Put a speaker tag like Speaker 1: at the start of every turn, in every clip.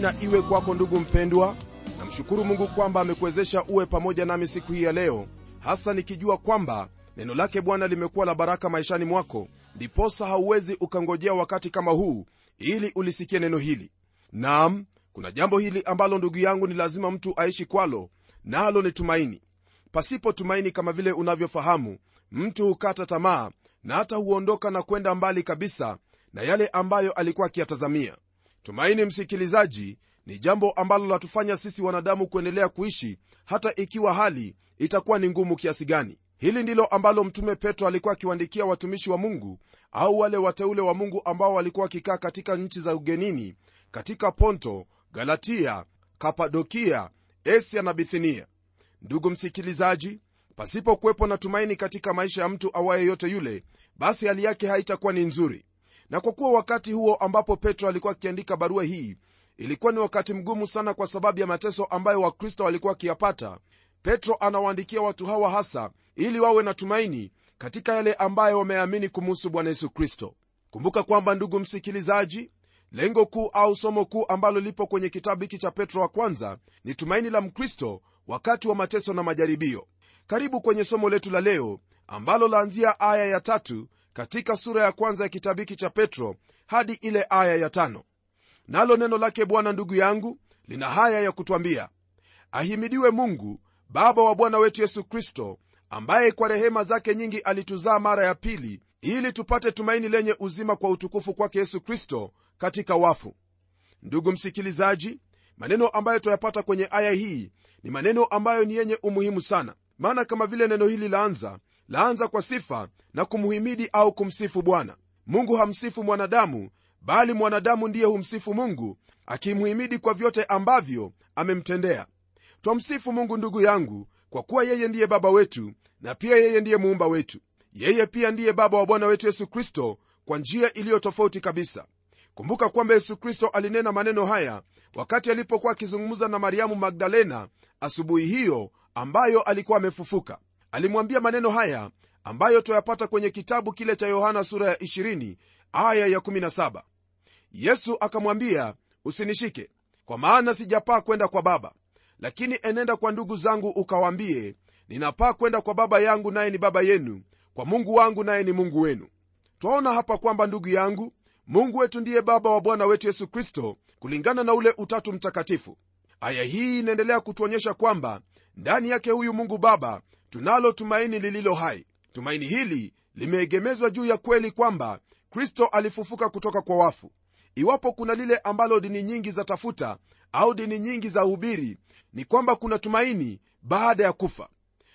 Speaker 1: na iwe kwako ndugu mpendwa. Namshukuru mungu kwamba amekuwezesha uwe pamoja nami siku hii ya leo. Hasa nikijua kwamba neno lake bwana limekuwa la baraka maishani mwako ndiposa hauwezi ukangojea wakati kama huu ili ulisikie neno hili. Nam kuna jambo hili ambalo ndugu yangu ni lazima mtu aishi kwalo nalo ni tumaini. Pasipo tumaini kama vile unavyofahamu mtu hukata tamaa na hata huondoka na kwenda mbali kabisa na yale ambayo alikuwa akiyatazamia tumaini msikilizaji ni jambo ambalo latufanya sisi wanadamu kuendelea kuishi hata ikiwa hali itakuwa ni ngumu kiasi gani. Hili ndilo ambalo mtume petro alikuwa akiwaandikia watumishi wa mungu au wale wateule wa mungu ambao walikuwa wakikaa katika nchi za ugenini katika ponto galatia kapadokia asia na bithinia. Ndugu msikilizaji pasipo kuwepo na tumaini katika maisha ya mtu awaye yote yule basi hali yake haitakuwa ni nzuri na kwa kuwa wakati huo ambapo petro alikuwa akiandika barua hii ilikuwa ni wakati mgumu sana kwa sababu ya mateso ambayo wakristo walikuwa wakiyapata petro anawaandikia watu hawa hasa ili wawe na tumaini katika yale ambayo wameamini kumuhusu bwana yesu kristo. Kumbuka kwamba ndugu msikilizaji lengo kuu au somo kuu ambalo lipo kwenye kitabu hiki cha petro wa kwanza ni tumaini la mkristo wakati wa mateso na majaribio. Karibu kwenye somo letu la leo ambalo laanzia aya ya tatu katika sura ya kwanza ya kitabu hiki cha petro hadi ile aya ya tano. Nalo neno lake bwana ndugu yangu lina haya ya kutwambia. Ahimidiwe mungu baba wa bwana wetu yesu kristo ambaye kwa rehema zake nyingi alituzaa mara ya pili ili tupate tumaini lenye uzima kwa utukufu kwake yesu kristo katika wafu. Ndugu msikilizaji maneno ambayo tuyapata kwenye aya hii ni maneno ambayo ni yenye umuhimu sana. Maana kama vile neno hili laanza laanza kwa sifa na kumhimidi au kumsifu bwana. Mungu hamsifu mwanadamu bali mwanadamu ndiye humsifu mungu akimhimidi kwa vyote ambavyo amemtendea. Twamsifu mungu ndugu yangu kwa kuwa yeye ndiye baba wetu na pia yeye ndiye muumba wetu. Yeye pia ndiye baba wa bwana wetu yesu kristo kwa njia iliyo tofauti kabisa. Kumbuka kwamba yesu kristo alinena maneno haya wakati alipokuwa akizungumza na mariamu magdalena asubuhi hiyo ambayo alikuwa amefufuka alimwambia maneno haya ambayo twayapata kwenye kitabu kile cha yohana sura ya 20 aya ya 17 yesu akamwambia usinishike kwa maana sijapaa kwenda kwa baba. Lakini enenda kwa ndugu zangu ukawaambie ninapaa kwenda kwa baba yangu naye ni baba yenu kwa mungu wangu naye ni mungu wenu. Twaona hapa kwamba ndugu yangu mungu wetu ndiye baba wa bwana wetu yesu kristo kulingana na ule utatu mtakatifu. Aya hii inaendelea kutuonyesha kwamba ndani yake huyu mungu baba tunalo tumaini lililo hai. Tumaini hili limeegemezwa juu ya kweli kwamba kristo alifufuka kutoka kwa wafu. Iwapo kuna lile ambalo dini nyingi za tafuta au dini nyingi za hubiri ni kwamba kuna tumaini baada ya kufa.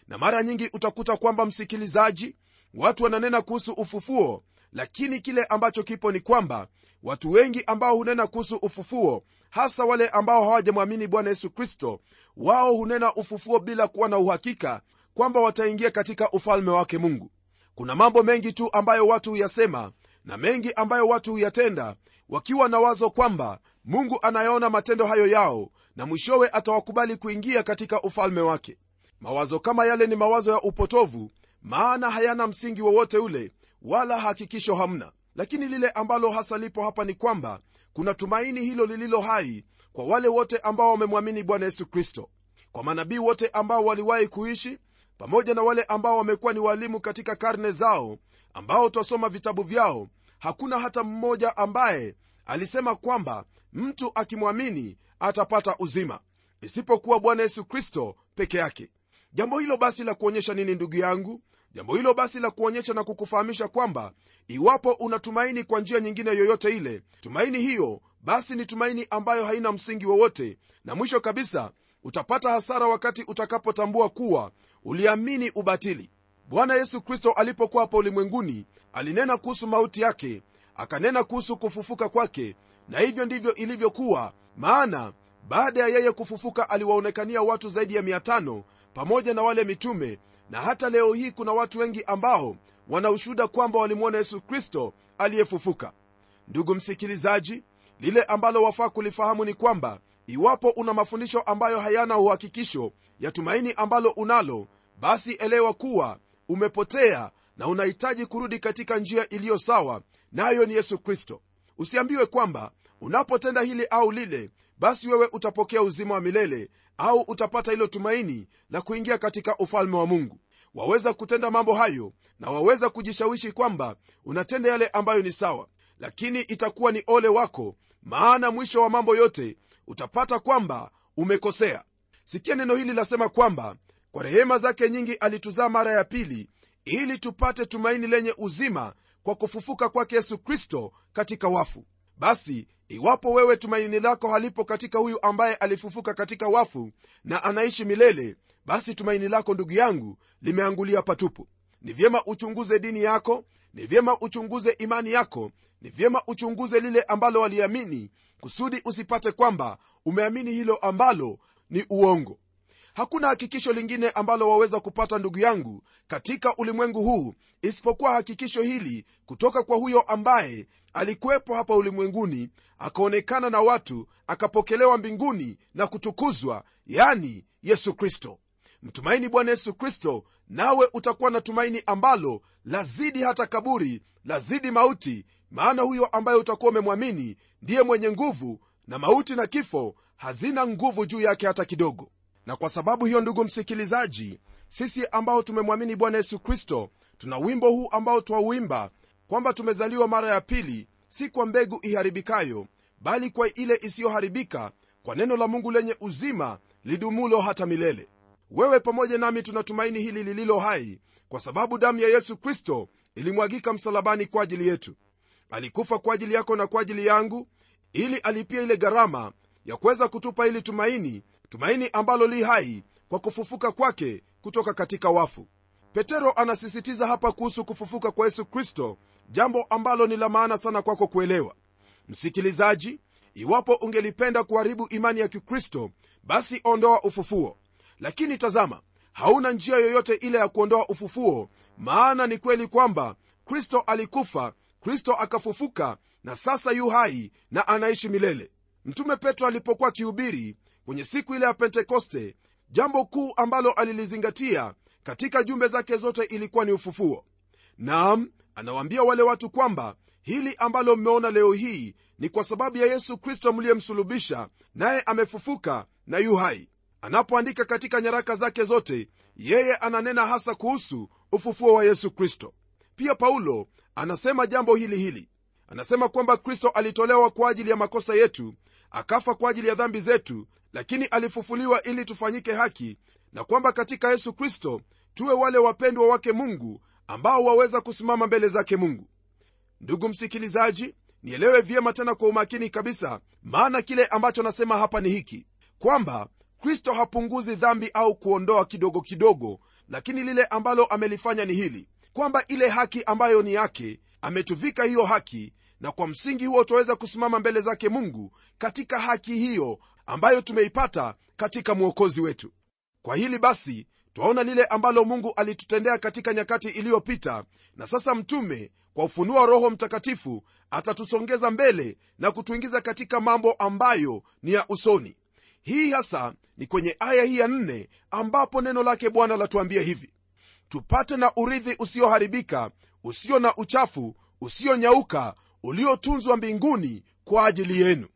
Speaker 1: Na mara nyingi utakuta kwamba msikilizaji watu wananena kuhusu ufufuo lakini kile ambacho kipo ni kwamba watu wengi ambao hunena kuhusu ufufuo hasa wale ambao hawajamwamini bwana yesu kristo wao hunena ufufuo bila kuwa na uhakika kwamba wataingia katika ufalme wake mungu. Kuna mambo mengi tu ambayo watu huyasema na mengi ambayo watu huyatenda wakiwa na wazo kwamba mungu anayaona matendo hayo yao na mwishowe atawakubali kuingia katika ufalme wake. Mawazo kama yale ni mawazo ya upotovu maana hayana msingi wowote ule wala hakikisho hamna. Lakini lile ambalo hasa lipo hapa ni kwamba kuna tumaini hilo lililo hai kwa wale wote ambao wamemwamini bwana yesu kristo. Kwa manabii wote ambao waliwahi kuishi pamoja na wale ambao wamekuwa ni walimu katika karne zao ambao twasoma vitabu vyao hakuna hata mmoja ambaye alisema kwamba mtu akimwamini atapata uzima isipokuwa bwana yesu kristo peke yake. Jambo hilo basi la kuonyesha nini ndugu yangu? Jambo hilo basi la kuonyesha na kukufahamisha kwamba iwapo unatumaini kwa njia nyingine yoyote ile tumaini hiyo basi ni tumaini ambayo haina msingi wowote na mwisho kabisa utapata hasara wakati utakapotambua kuwa uliamini ubatili. Bwana yesu kristo alipokuwa hapa ulimwenguni alinena kuhusu mauti yake akanena kuhusu kufufuka kwake na hivyo ndivyo ilivyokuwa maana baada ya yeye kufufuka aliwaonekania watu zaidi ya 500 pamoja na wale mitume na hata leo hii kuna watu wengi ambao wanaushuhuda kwamba walimwona yesu kristo aliyefufuka. Ndugu msikilizaji lile ambalo wafaa kulifahamu ni kwamba iwapo una mafundisho ambayo hayana uhakikisho ya tumaini ambalo unalo basi elewa kuwa umepotea na unahitaji kurudi katika njia iliyo sawa nayo na ni yesu kristo. Usiambiwe kwamba unapotenda hili au lile basi wewe utapokea uzima wa milele au utapata hilo tumaini la kuingia katika ufalme wa mungu. Waweza kutenda mambo hayo na waweza kujishawishi kwamba unatenda yale ambayo ni sawa. Lakini itakuwa ni ole wako maana mwisho wa mambo yote utapata kwamba umekosea. Sikia neno hili lasema kwamba kwa rehema zake nyingi alituzaa mara ya pili ili tupate tumaini lenye uzima kwa kufufuka kwake yesu kristo katika wafu. Basi iwapo wewe tumaini lako halipo katika huyu ambaye alifufuka katika wafu na anaishi milele basi tumaini lako ndugu yangu limeangulia patupu. Ni vyema uchunguze dini yako ni vyema uchunguze imani yako ni vyema uchunguze lile ambalo waliamini kusudi usipate kwamba umeamini hilo ambalo ni uongo. Hakuna hakikisho lingine ambalo waweza kupata ndugu yangu katika ulimwengu huu isipokuwa hakikisho hili kutoka kwa huyo ambaye alikuwepo hapa ulimwenguni akaonekana na watu akapokelewa mbinguni na kutukuzwa yani yesu kristo. Mtumaini bwana yesu kristo nawe utakuwa na tumaini ambalo lazidi hata kaburi lazidi mauti. Maana huyo ambaye utakuwa umemwamini ndiye mwenye nguvu na mauti na kifo hazina nguvu juu yake hata kidogo. Na kwa sababu hiyo ndugu msikilizaji sisi ambao tumemwamini bwana yesu kristo tuna wimbo huu ambao twauimba kwamba tumezaliwa mara ya pili si kwa mbegu iharibikayo bali kwa ile isiyoharibika kwa neno la mungu lenye uzima lidumulo hata milele wewe pamoja nami tunatumaini hili lililo hai kwa sababu damu ya yesu kristo ilimwagika msalabani kwa ajili yetu. Alikufa kwa ajili yako na kwa ajili yangu ili alipia ile gharama ya kuweza kutupa ili tumaini tumaini ambalo li hai kwa kufufuka kwake kutoka katika wafu. Petero anasisitiza hapa kuhusu kufufuka kwa yesu kristo jambo ambalo ni la maana sana kwako kuelewa. Msikilizaji iwapo ungelipenda kuharibu imani ya kikristo basi ondoa ufufuo lakini tazama hauna njia yoyote ile ya kuondoa ufufuo maana ni kweli kwamba kristo alikufa kristo akafufuka na sasa yu hai na anaishi milele. Mtume petro alipokuwa akihubiri kwenye siku ile ya pentekoste jambo kuu ambalo alilizingatia katika jumbe zake zote ilikuwa ni ufufuo. Naam anawaambia wale watu kwamba hili ambalo mmeona leo hii ni kwa sababu ya yesu kristo mliyemsulubisha naye amefufuka na yu hai anapoandika katika nyaraka zake zote yeye ananena hasa kuhusu ufufuo wa yesu kristo. Pia paulo anasema jambo hili hili. Anasema kwamba kristo alitolewa kwa ajili ya makosa yetu akafa kwa ajili ya dhambi zetu lakini alifufuliwa ili tufanyike haki na kwamba katika yesu kristo tuwe wale wapendwa wake mungu ambao waweza kusimama mbele zake mungu. Ndugu msikilizaji nielewe vyema tena kwa umakini kabisa maana kile ambacho nasema hapa ni hiki kwamba kristo hapunguzi dhambi au kuondoa kidogo kidogo lakini lile ambalo amelifanya ni hili kwamba ile haki ambayo ni yake ametuvika hiyo haki na kwa msingi huo twaweza kusimama mbele zake mungu katika haki hiyo ambayo tumeipata katika mwokozi wetu. Kwa hili basi twaona lile ambalo mungu alitutendea katika nyakati iliyopita na sasa mtume kwa ufunuo wa roho mtakatifu atatusongeza mbele na kutuingiza katika mambo ambayo ni ya usoni hii hasa ni kwenye aya hii ya nne ambapo neno lake bwana latuambia hivi. Tupate na urithi usioharibika usio na uchafu usionyauka uliotunzwa mbinguni kwa ajili yenu.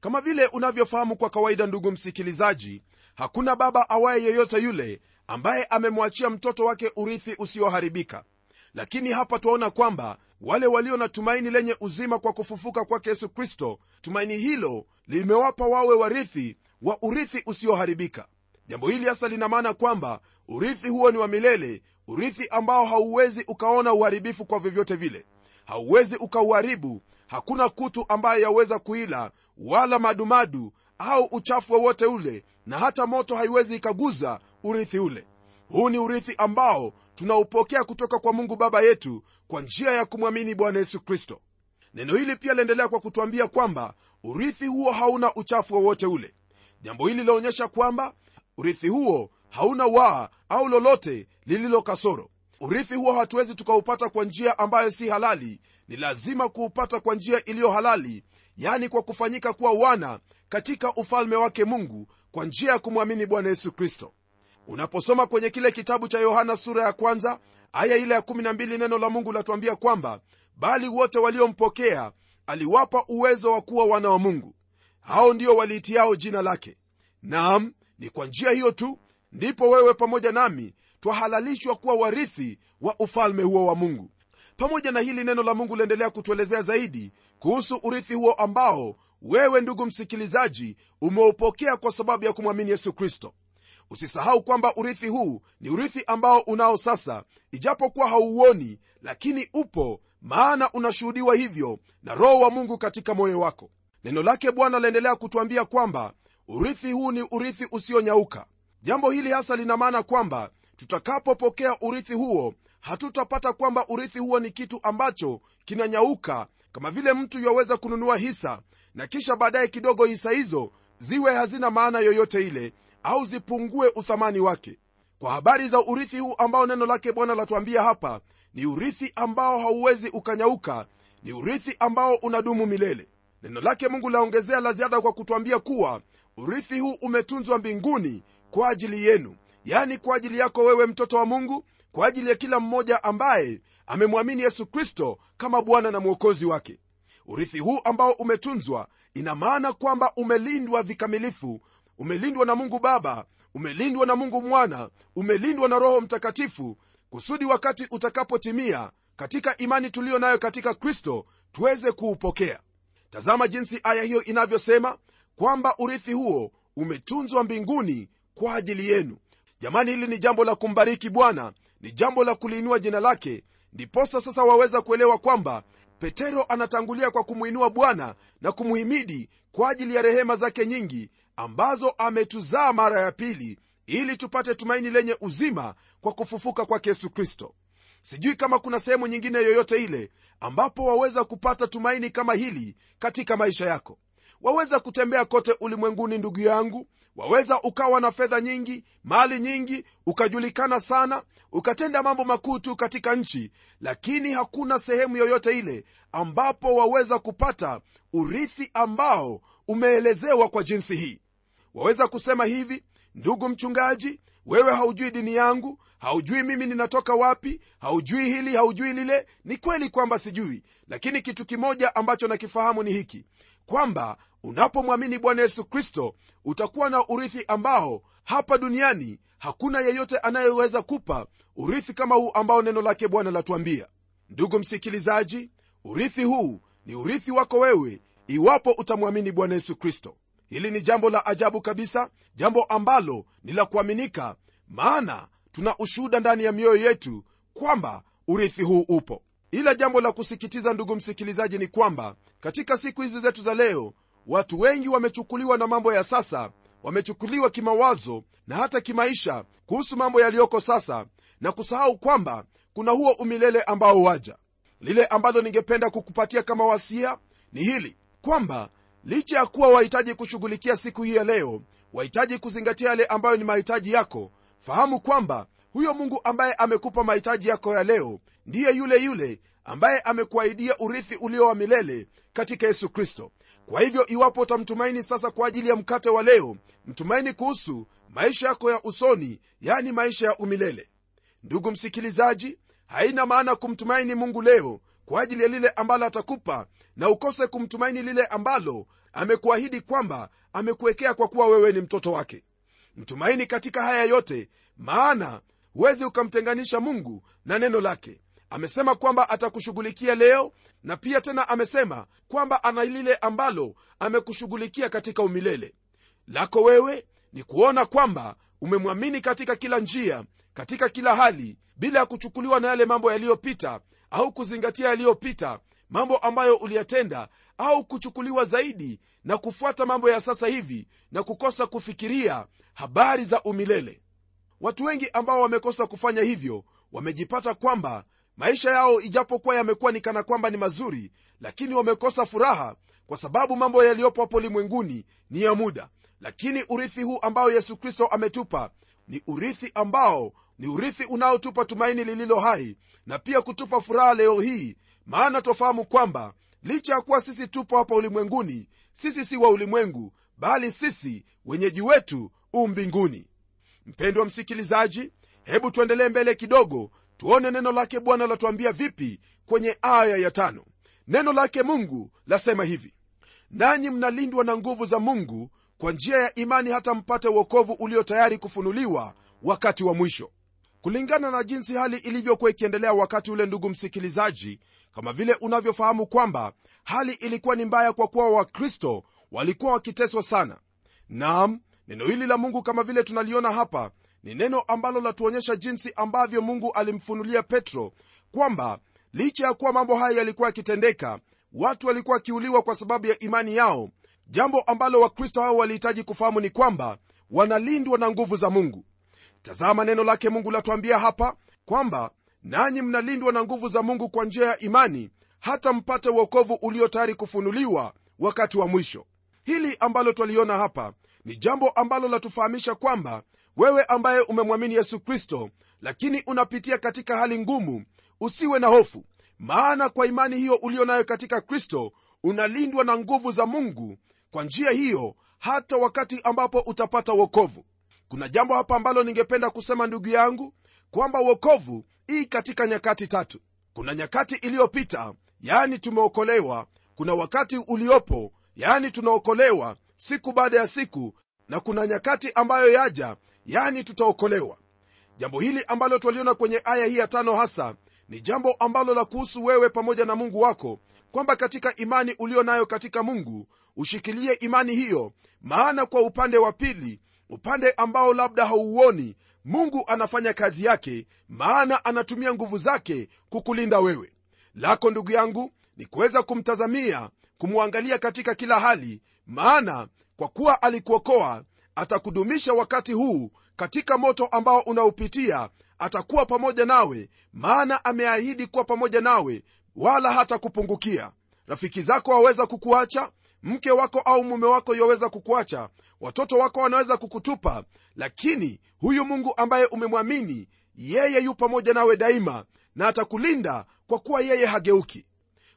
Speaker 1: Kama vile unavyofahamu kwa kawaida ndugu msikilizaji hakuna baba awaye yeyote yule ambaye amemwachia mtoto wake urithi usioharibika. Lakini hapa twaona kwamba wale walio na tumaini lenye uzima kwa kufufuka kwake yesu kristo tumaini hilo limewapa wawe warithi wa urithi usioharibika. Jambo hili hasa lina maana kwamba urithi huo ni wa milele urithi ambao hauwezi ukaona uharibifu kwa vyovyote vile. Hauwezi ukauharibu hakuna kutu ambaye yaweza kuila wala madumadu au uchafu wowote ule na hata moto haiwezi ikaguza urithi ule. Huu ni urithi ambao tunaupokea kutoka kwa mungu baba yetu kwa njia ya kumwamini bwana yesu kristo. Neno hili pia liendelea kwa kutwambia kwamba urithi huo hauna uchafu wowote ule jambo hili linaonyesha kwamba urithi huo hauna waa au lolote lililo kasoro. Urithi huo hatuwezi tukaupata kwa njia ambayo si halali. Ni lazima kuupata kwa njia iliyo halali yani kwa kufanyika kuwa wana katika ufalme wake mungu kwa njia ya kumwamini bwana yesu kristo. Unaposoma kwenye kile kitabu cha yohana sura ya kwanza aya ile ya 12 neno la mungu latuambia kwamba bali wote waliompokea aliwapa uwezo wa kuwa wana wa mungu hao ndio waliitiao jina lake. Nam ni kwa njia hiyo tu ndipo wewe pamoja nami twahalalishwa kuwa warithi wa ufalme huo wa mungu. Pamoja na hili neno la mungu liendelea kutuelezea zaidi kuhusu urithi huo ambao wewe ndugu msikilizaji umeupokea kwa sababu ya kumwamini yesu kristo. Usisahau kwamba urithi huu ni urithi ambao unao sasa ijapokuwa hauuoni lakini upo maana unashuhudiwa hivyo na roho wa mungu katika moyo wako neno lake bwana laendelea kutwambia kwamba urithi huu ni urithi usionyauka. Jambo hili hasa lina maana kwamba tutakapopokea urithi huo hatutapata kwamba urithi huo ni kitu ambacho kinanyauka kama vile mtu yaweza kununua hisa na kisha baadaye kidogo hisa hizo ziwe hazina maana yoyote ile au zipungue uthamani wake. Kwa habari za urithi huu ambao neno lake bwana latuambia hapa ni urithi ambao hauwezi ukanyauka ni urithi ambao unadumu milele neno lake mungu laongezea la ziada kwa kutwambia kuwa urithi huu umetunzwa mbinguni kwa ajili yenu. Yani kwa ajili yako wewe mtoto wa mungu kwa ajili ya kila mmoja ambaye amemwamini yesu kristo kama bwana na mwokozi wake. Urithi huu ambao umetunzwa ina maana kwamba umelindwa vikamilifu. Umelindwa na mungu baba umelindwa na mungu mwana umelindwa na roho mtakatifu kusudi wakati utakapotimia katika imani tuliyo nayo katika kristo tuweze kuupokea tazama jinsi aya hiyo inavyosema kwamba urithi huo umetunzwa mbinguni kwa ajili yenu. Jamani hili ni jambo la kumbariki bwana ni jambo la kuliinua jina lake. Ndiposa sasa waweza kuelewa kwamba petero anatangulia kwa kumwinua bwana na kumhimidi kwa ajili ya rehema zake nyingi ambazo ametuzaa mara ya pili ili tupate tumaini lenye uzima kwa kufufuka kwake yesu kristo sijui kama kuna sehemu nyingine yoyote ile ambapo waweza kupata tumaini kama hili katika maisha yako. Waweza kutembea kote ulimwenguni ndugu yangu. Waweza ukawa na fedha nyingi mali nyingi ukajulikana sana ukatenda mambo makuu tu katika nchi lakini hakuna sehemu yoyote ile ambapo waweza kupata urithi ambao umeelezewa kwa jinsi hii. Waweza kusema hivi ndugu mchungaji wewe haujui dini yangu haujui mimi ninatoka wapi haujui hili haujui lile. Ni kweli kwamba sijui lakini kitu kimoja ambacho nakifahamu ni hiki kwamba unapomwamini bwana yesu kristo utakuwa na urithi ambao hapa duniani hakuna yeyote anayeweza kupa urithi kama huu ambao neno lake bwana latuambia. Ndugu msikilizaji urithi huu ni urithi wako wewe iwapo utamwamini bwana yesu kristo. Hili ni jambo la ajabu kabisa jambo ambalo ni la kuaminika maana tuna ushuhuda ndani ya mioyo yetu kwamba urithi huu upo. Ila jambo la kusikitiza ndugu msikilizaji ni kwamba katika siku hizi zetu za leo watu wengi wamechukuliwa na mambo ya sasa wamechukuliwa kimawazo na hata kimaisha kuhusu mambo yaliyoko sasa na kusahau kwamba kuna huo umilele ambao waja. Lile ambalo ningependa kukupatia kama wasia ni hili kwamba licha ya kuwa wahitaji kushughulikia siku hii ya leo wahitaji kuzingatia yale ambayo ni mahitaji yako fahamu kwamba huyo mungu ambaye amekupa mahitaji yako ya leo ndiye yule yule ambaye amekuahidia urithi ulio wa milele katika yesu kristo. Kwa hivyo iwapo utamtumaini sasa kwa ajili ya mkate wa leo mtumaini kuhusu maisha yako ya usoni yani maisha ya umilele. Ndugu msikilizaji haina maana kumtumaini mungu leo kwa ajili ya lile ambalo atakupa na ukose kumtumaini lile ambalo amekuahidi kwamba amekuwekea kwa kuwa wewe ni mtoto wake mtumaini katika haya yote maana huwezi ukamtenganisha mungu na neno lake. Amesema kwamba atakushughulikia leo na pia tena amesema kwamba ana lile ambalo amekushughulikia katika umilele. Lako wewe ni kuona kwamba umemwamini katika kila njia katika kila hali bila ya kuchukuliwa na yale mambo yaliyopita au kuzingatia yaliyopita mambo ambayo uliyatenda au kuchukuliwa zaidi na kufuata mambo ya sasa hivi na kukosa kufikiria habari za umilele. Watu wengi ambao wamekosa kufanya hivyo wamejipata kwamba maisha yao ijapokuwa yamekuwa ni kana kwamba ni mazuri lakini wamekosa furaha kwa sababu mambo yaliyopo hapo ulimwenguni ni ya muda. Lakini urithi huu ambao yesu kristo ametupa ni urithi ambao ni urithi unaotupa tumaini lililo hai na pia kutupa furaha leo hii. Maana twafahamu kwamba licha ya kuwa sisi tupo hapa ulimwenguni sisi si wa ulimwengu bali sisi wenyeji wetu u mbinguni. Mpendwa msikilizaji hebu tuendelee mbele kidogo tuone neno lake bwana latuambia vipi kwenye aya ya tano. Neno lake mungu lasema hivi nanyi mnalindwa na nguvu za mungu kwa njia ya imani hata mpate uokovu ulio tayari kufunuliwa wakati wa mwisho kulingana na jinsi hali ilivyokuwa ikiendelea wakati ule ndugu msikilizaji kama vile unavyofahamu kwamba hali ilikuwa ni mbaya kwa kuwa wakristo walikuwa wakiteswa sana. Nam neno hili la mungu kama vile tunaliona hapa ni neno ambalo latuonyesha jinsi ambavyo mungu alimfunulia petro kwamba licha ya kuwa mambo haya yalikuwa yakitendeka watu walikuwa wakiuliwa kwa sababu ya imani yao jambo ambalo wakristo hao walihitaji kufahamu ni kwamba wanalindwa na nguvu za mungu tazama neno lake mungu latuambia hapa kwamba nanyi mnalindwa na nguvu za mungu kwa njia ya imani hata mpate uokovu ulio tayari kufunuliwa wakati wa mwisho. Hili ambalo twaliona hapa ni jambo ambalo latufahamisha kwamba wewe ambaye umemwamini yesu kristo lakini unapitia katika hali ngumu usiwe na hofu. Maana kwa imani hiyo ulio nayo katika kristo unalindwa na nguvu za mungu kwa njia hiyo hata wakati ambapo utapata uokovu kuna jambo hapa ambalo ningependa kusema ndugu yangu kwamba uokovu hii katika nyakati tatu. Kuna nyakati iliyopita yaani tumeokolewa. Kuna wakati uliopo yaani tunaokolewa siku baada ya siku. Na kuna nyakati ambayo yaja yaani tutaokolewa. Jambo hili ambalo twaliona kwenye aya hii ya tano hasa ni jambo ambalo la kuhusu wewe pamoja na mungu wako kwamba katika imani ulio nayo katika mungu ushikilie imani hiyo maana kwa upande wa pili upande ambao labda hauuoni mungu anafanya kazi yake maana anatumia nguvu zake kukulinda wewe. Lako ndugu yangu ni kuweza kumtazamia kumwangalia katika kila hali maana kwa kuwa alikuokoa atakudumisha wakati huu katika moto ambao unaupitia atakuwa pamoja nawe maana ameahidi kuwa pamoja nawe wala hata kupungukia rafiki zako waweza kukuacha mke wako au mume wako yoweza kukuacha watoto wako wanaweza kukutupa lakini huyu mungu ambaye umemwamini yeye yu pamoja nawe daima na atakulinda kwa kuwa yeye hageuki.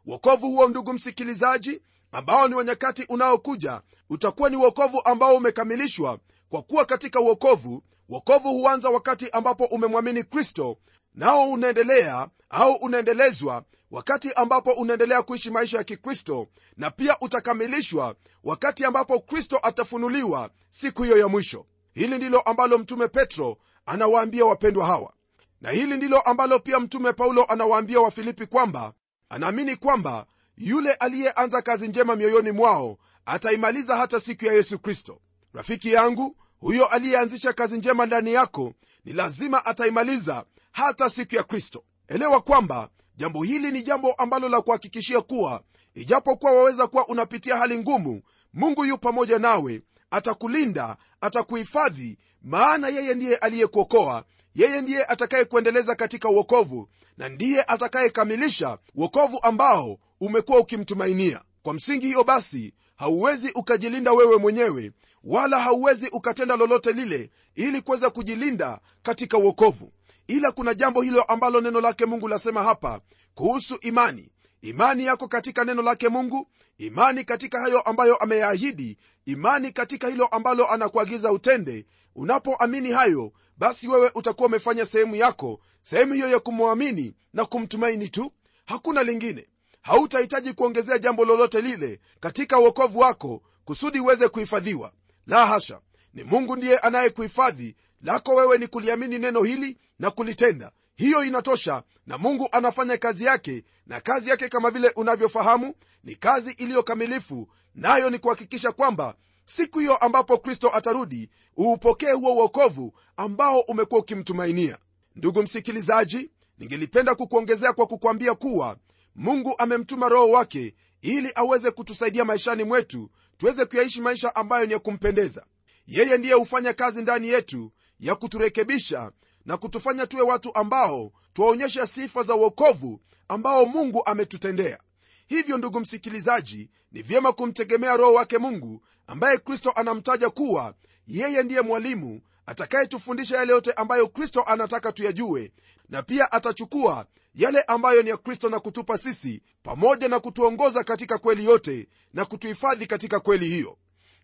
Speaker 1: Wokovu huo ndugu msikilizaji ambao ni wanyakati unaokuja utakuwa ni wokovu ambao umekamilishwa kwa kuwa katika uokovu wokovu huanza wakati ambapo umemwamini kristo nao unaendelea au unaendelezwa wakati ambapo unaendelea kuishi maisha ya kikristo na pia utakamilishwa wakati ambapo kristo atafunuliwa siku hiyo ya mwisho. Hili ndilo ambalo mtume petro anawaambia wapendwa hawa. Na hili ndilo ambalo pia mtume paulo anawaambia wafilipi kwamba anaamini kwamba yule aliyeanza kazi njema mioyoni mwao ataimaliza hata siku ya yesu kristo. Rafiki yangu huyo aliyeanzisha kazi njema ndani yako ni lazima ataimaliza hata siku ya kristo. Elewa kwamba jambo hili ni jambo ambalo la kuhakikishia kuwa ijapokuwa waweza kuwa unapitia hali ngumu mungu yu pamoja nawe atakulinda atakuhifadhi maana yeye ndiye aliyekuokoa yeye ndiye atakayekuendeleza katika uokovu na ndiye atakayekamilisha uokovu ambao umekuwa ukimtumainia. Kwa msingi hiyo basi hauwezi ukajilinda wewe mwenyewe wala hauwezi ukatenda lolote lile ili kuweza kujilinda katika uokovu ila kuna jambo hilo ambalo neno lake mungu lasema hapa kuhusu imani. Imani yako katika neno lake mungu imani katika hayo ambayo ameyaahidi imani katika hilo ambalo anakuagiza utende. Unapoamini hayo basi wewe utakuwa umefanya sehemu yako sehemu hiyo ya kumwamini na kumtumaini tu. Hakuna lingine. Hautahitaji kuongezea jambo lolote lile katika uokovu wako kusudi uweze kuhifadhiwa. La hasha! Ni mungu ndiye anayekuhifadhi lako wewe ni kuliamini neno hili na kulitenda. Hiyo inatosha na mungu anafanya kazi yake na kazi yake kama vile unavyofahamu ni kazi iliyokamilifu nayo ni kuhakikisha kwamba siku hiyo ambapo kristo atarudi uupokee huo uokovu ambao umekuwa ukimtumainia. Ndugu msikilizaji ningelipenda kukuongezea kwa kukwambia kuwa mungu amemtuma roho wake ili aweze kutusaidia maishani mwetu tuweze kuyaishi maisha ambayo ni ya kumpendeza. Yeye ndiye hufanya kazi ndani yetu ya kuturekebisha na kutufanya tuwe watu ambao twaonyesha sifa za uokovu ambao mungu ametutendea. Hivyo ndugu msikilizaji ni vyema kumtegemea roho wake mungu ambaye kristo anamtaja kuwa yeye ndiye mwalimu atakayetufundisha yale yote ambayo kristo anataka tuyajue na pia atachukua yale ambayo ni ya kristo na kutupa sisi pamoja na kutuongoza katika kweli yote na kutuhifadhi katika kweli hiyo.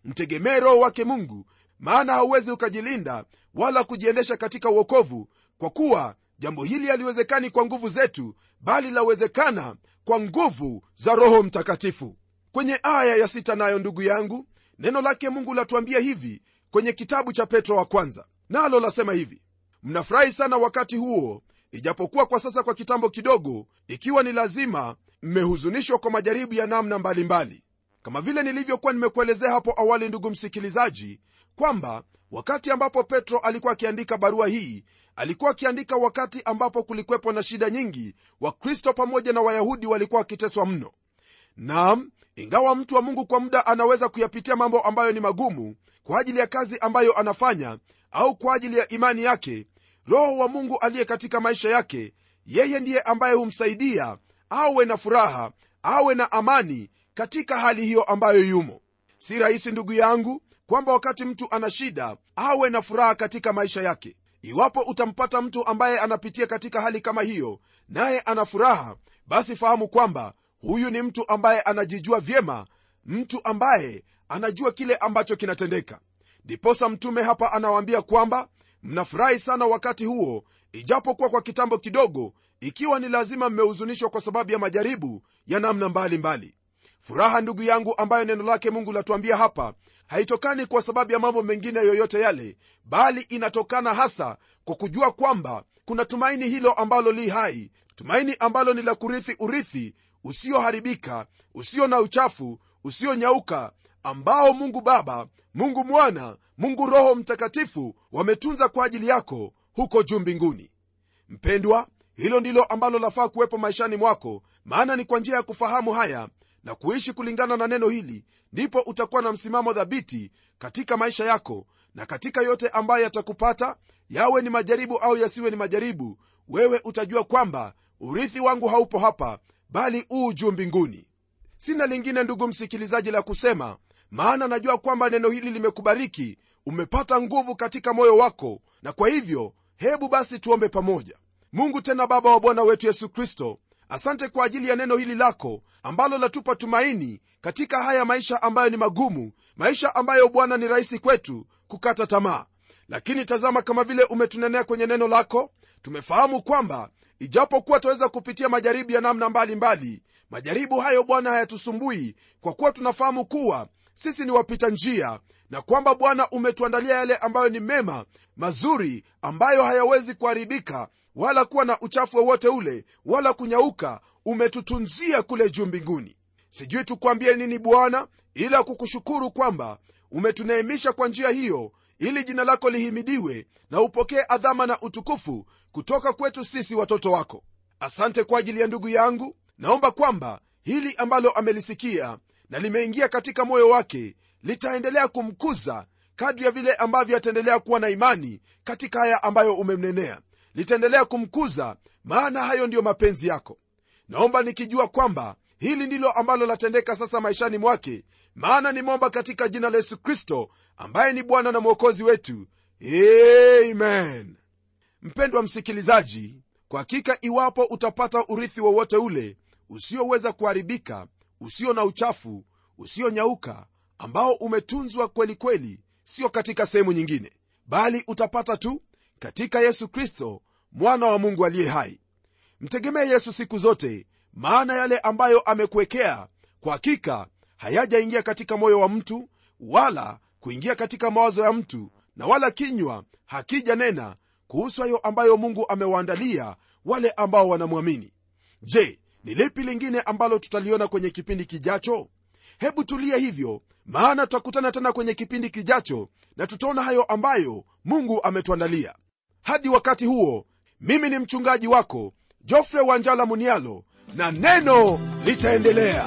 Speaker 1: Mtegemee roho wake mungu maana hauwezi ukajilinda wala kujiendesha katika uokovu kwa kuwa jambo hili haliwezekani kwa nguvu zetu bali lawezekana kwa nguvu za roho mtakatifu kwenye aya ya sita nayo ndugu yangu neno lake mungu latuambia hivi kwenye kitabu cha petro wa kwanza nalo lasema hivi mnafurahi sana wakati huo ijapokuwa kwa sasa kwa kitambo kidogo ikiwa ni lazima mmehuzunishwa kwa majaribu ya namna mbalimbali mbali. kama vile nilivyokuwa nimekuelezea hapo awali ndugu msikilizaji kwamba wakati ambapo petro alikuwa akiandika barua hii alikuwa akiandika wakati ambapo kulikwepo na shida nyingi wakristo pamoja na wayahudi walikuwa wakiteswa mno. Nam ingawa mtu wa mungu kwa muda anaweza kuyapitia mambo ambayo ni magumu kwa ajili ya kazi ambayo anafanya au kwa ajili ya imani yake roho wa mungu aliye katika maisha yake yeye ndiye ambaye humsaidia awe na furaha awe na amani katika hali hiyo ambayo yumo. Si rahisi ndugu yangu kwamba wakati mtu ana shida awe na furaha katika maisha yake iwapo utampata mtu ambaye anapitia katika hali kama hiyo naye ana furaha basi fahamu kwamba huyu ni mtu ambaye anajijua vyema mtu ambaye anajua kile ambacho kinatendeka ndiposa mtume hapa anawaambia kwamba mnafurahi sana wakati huo ijapokuwa kwa kitambo kidogo ikiwa ni lazima mmehuzunishwa kwa sababu ya majaribu ya namna mbalimbali mbali. furaha ndugu yangu ambayo neno lake mungu latuambia hapa haitokani kwa sababu ya mambo mengine yoyote yale bali inatokana hasa kwa kujua kwamba kuna tumaini hilo ambalo li hai tumaini ambalo ni la kurithi urithi usioharibika usio na uchafu usionyauka ambao mungu baba mungu mwana mungu roho mtakatifu wametunza kwa ajili yako huko juu mbinguni. Mpendwa hilo ndilo ambalo lafaa kuwepo maishani mwako maana ni kwa njia ya kufahamu haya na kuishi kulingana na neno hili ndipo utakuwa na msimamo dhabiti katika maisha yako na katika yote ambayo yatakupata yawe ni majaribu au yasiwe ni majaribu wewe utajua kwamba urithi wangu haupo hapa bali uu juu mbinguni. Sina lingine ndugu msikilizaji la kusema maana najua kwamba neno hili limekubariki umepata nguvu katika moyo wako na kwa hivyo hebu basi tuombe pamoja. Mungu tena baba wa bwana wetu yesu kristo asante kwa ajili ya neno hili lako ambalo latupa tumaini katika haya maisha ambayo ni magumu maisha ambayo bwana ni rahisi kwetu kukata tamaa. Lakini tazama kama vile umetunenea kwenye neno lako tumefahamu kwamba ijapokuwa twaweza kupitia majaribu ya namna mbalimbali mbali, majaribu hayo bwana hayatusumbui kwa kuwa tunafahamu kuwa sisi ni wapita njia na kwamba bwana umetuandalia yale ambayo ni mema mazuri ambayo hayawezi kuharibika wala kuwa na uchafu wowote ule wala kunyauka umetutunzia kule juu mbinguni. Sijui tukwambie nini bwana ila kukushukuru kwamba umetuneemisha kwa njia hiyo ili jina lako lihimidiwe na upokee adhama na utukufu kutoka kwetu sisi watoto wako. Asante kwa ajili ya ndugu yangu. Naomba kwamba hili ambalo amelisikia na limeingia katika moyo wake litaendelea kumkuza kadri ya vile ambavyo ataendelea kuwa na imani katika haya ambayo umemnenea. Litaendelea kumkuza maana hayo ndiyo mapenzi yako. Naomba nikijua kwamba hili ndilo ambalo latendeka sasa maishani mwake maana nimomba katika jina la yesu kristo ambaye ni bwana na mwokozi wetu. Amen. Mpendwa msikilizaji kwa hakika iwapo utapata urithi wowote ule usioweza kuharibika usio na uchafu usionyauka ambao umetunzwa kweli kweli sio katika sehemu nyingine bali utapata tu katika yesu kristo mwana wa mungu aliye hai. Mtegemee yesu siku zote maana yale ambayo amekuwekea kwa hakika hayajaingia katika moyo wa mtu wala kuingia katika mawazo ya mtu na wala kinywa hakija nena kuhusu hayo ambayo mungu amewaandalia wale ambao wanamwamini. Je ni lipi lingine ambalo tutaliona kwenye kipindi kijacho? Hebu tulia hivyo maana tutakutana tena kwenye kipindi kijacho na tutaona hayo ambayo mungu ametuandalia. Hadi wakati huo mimi ni mchungaji wako jofre wanjala munialo na neno litaendelea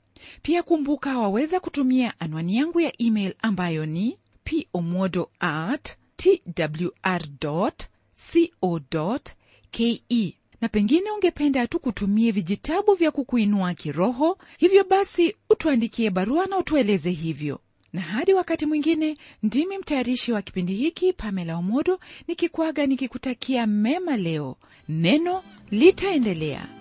Speaker 2: pia kumbuka waweza kutumia anwani yangu ya email ambayo ni pomodo at twr co ke na pengine ungependa tu kutumie vijitabu vya kukuinua kiroho hivyo basi utuandikie barua na utueleze hivyo. Na hadi wakati mwingine ndimi mtayarishi wa kipindi hiki pamela omodo nikikwaga nikikutakia mema leo. Neno litaendelea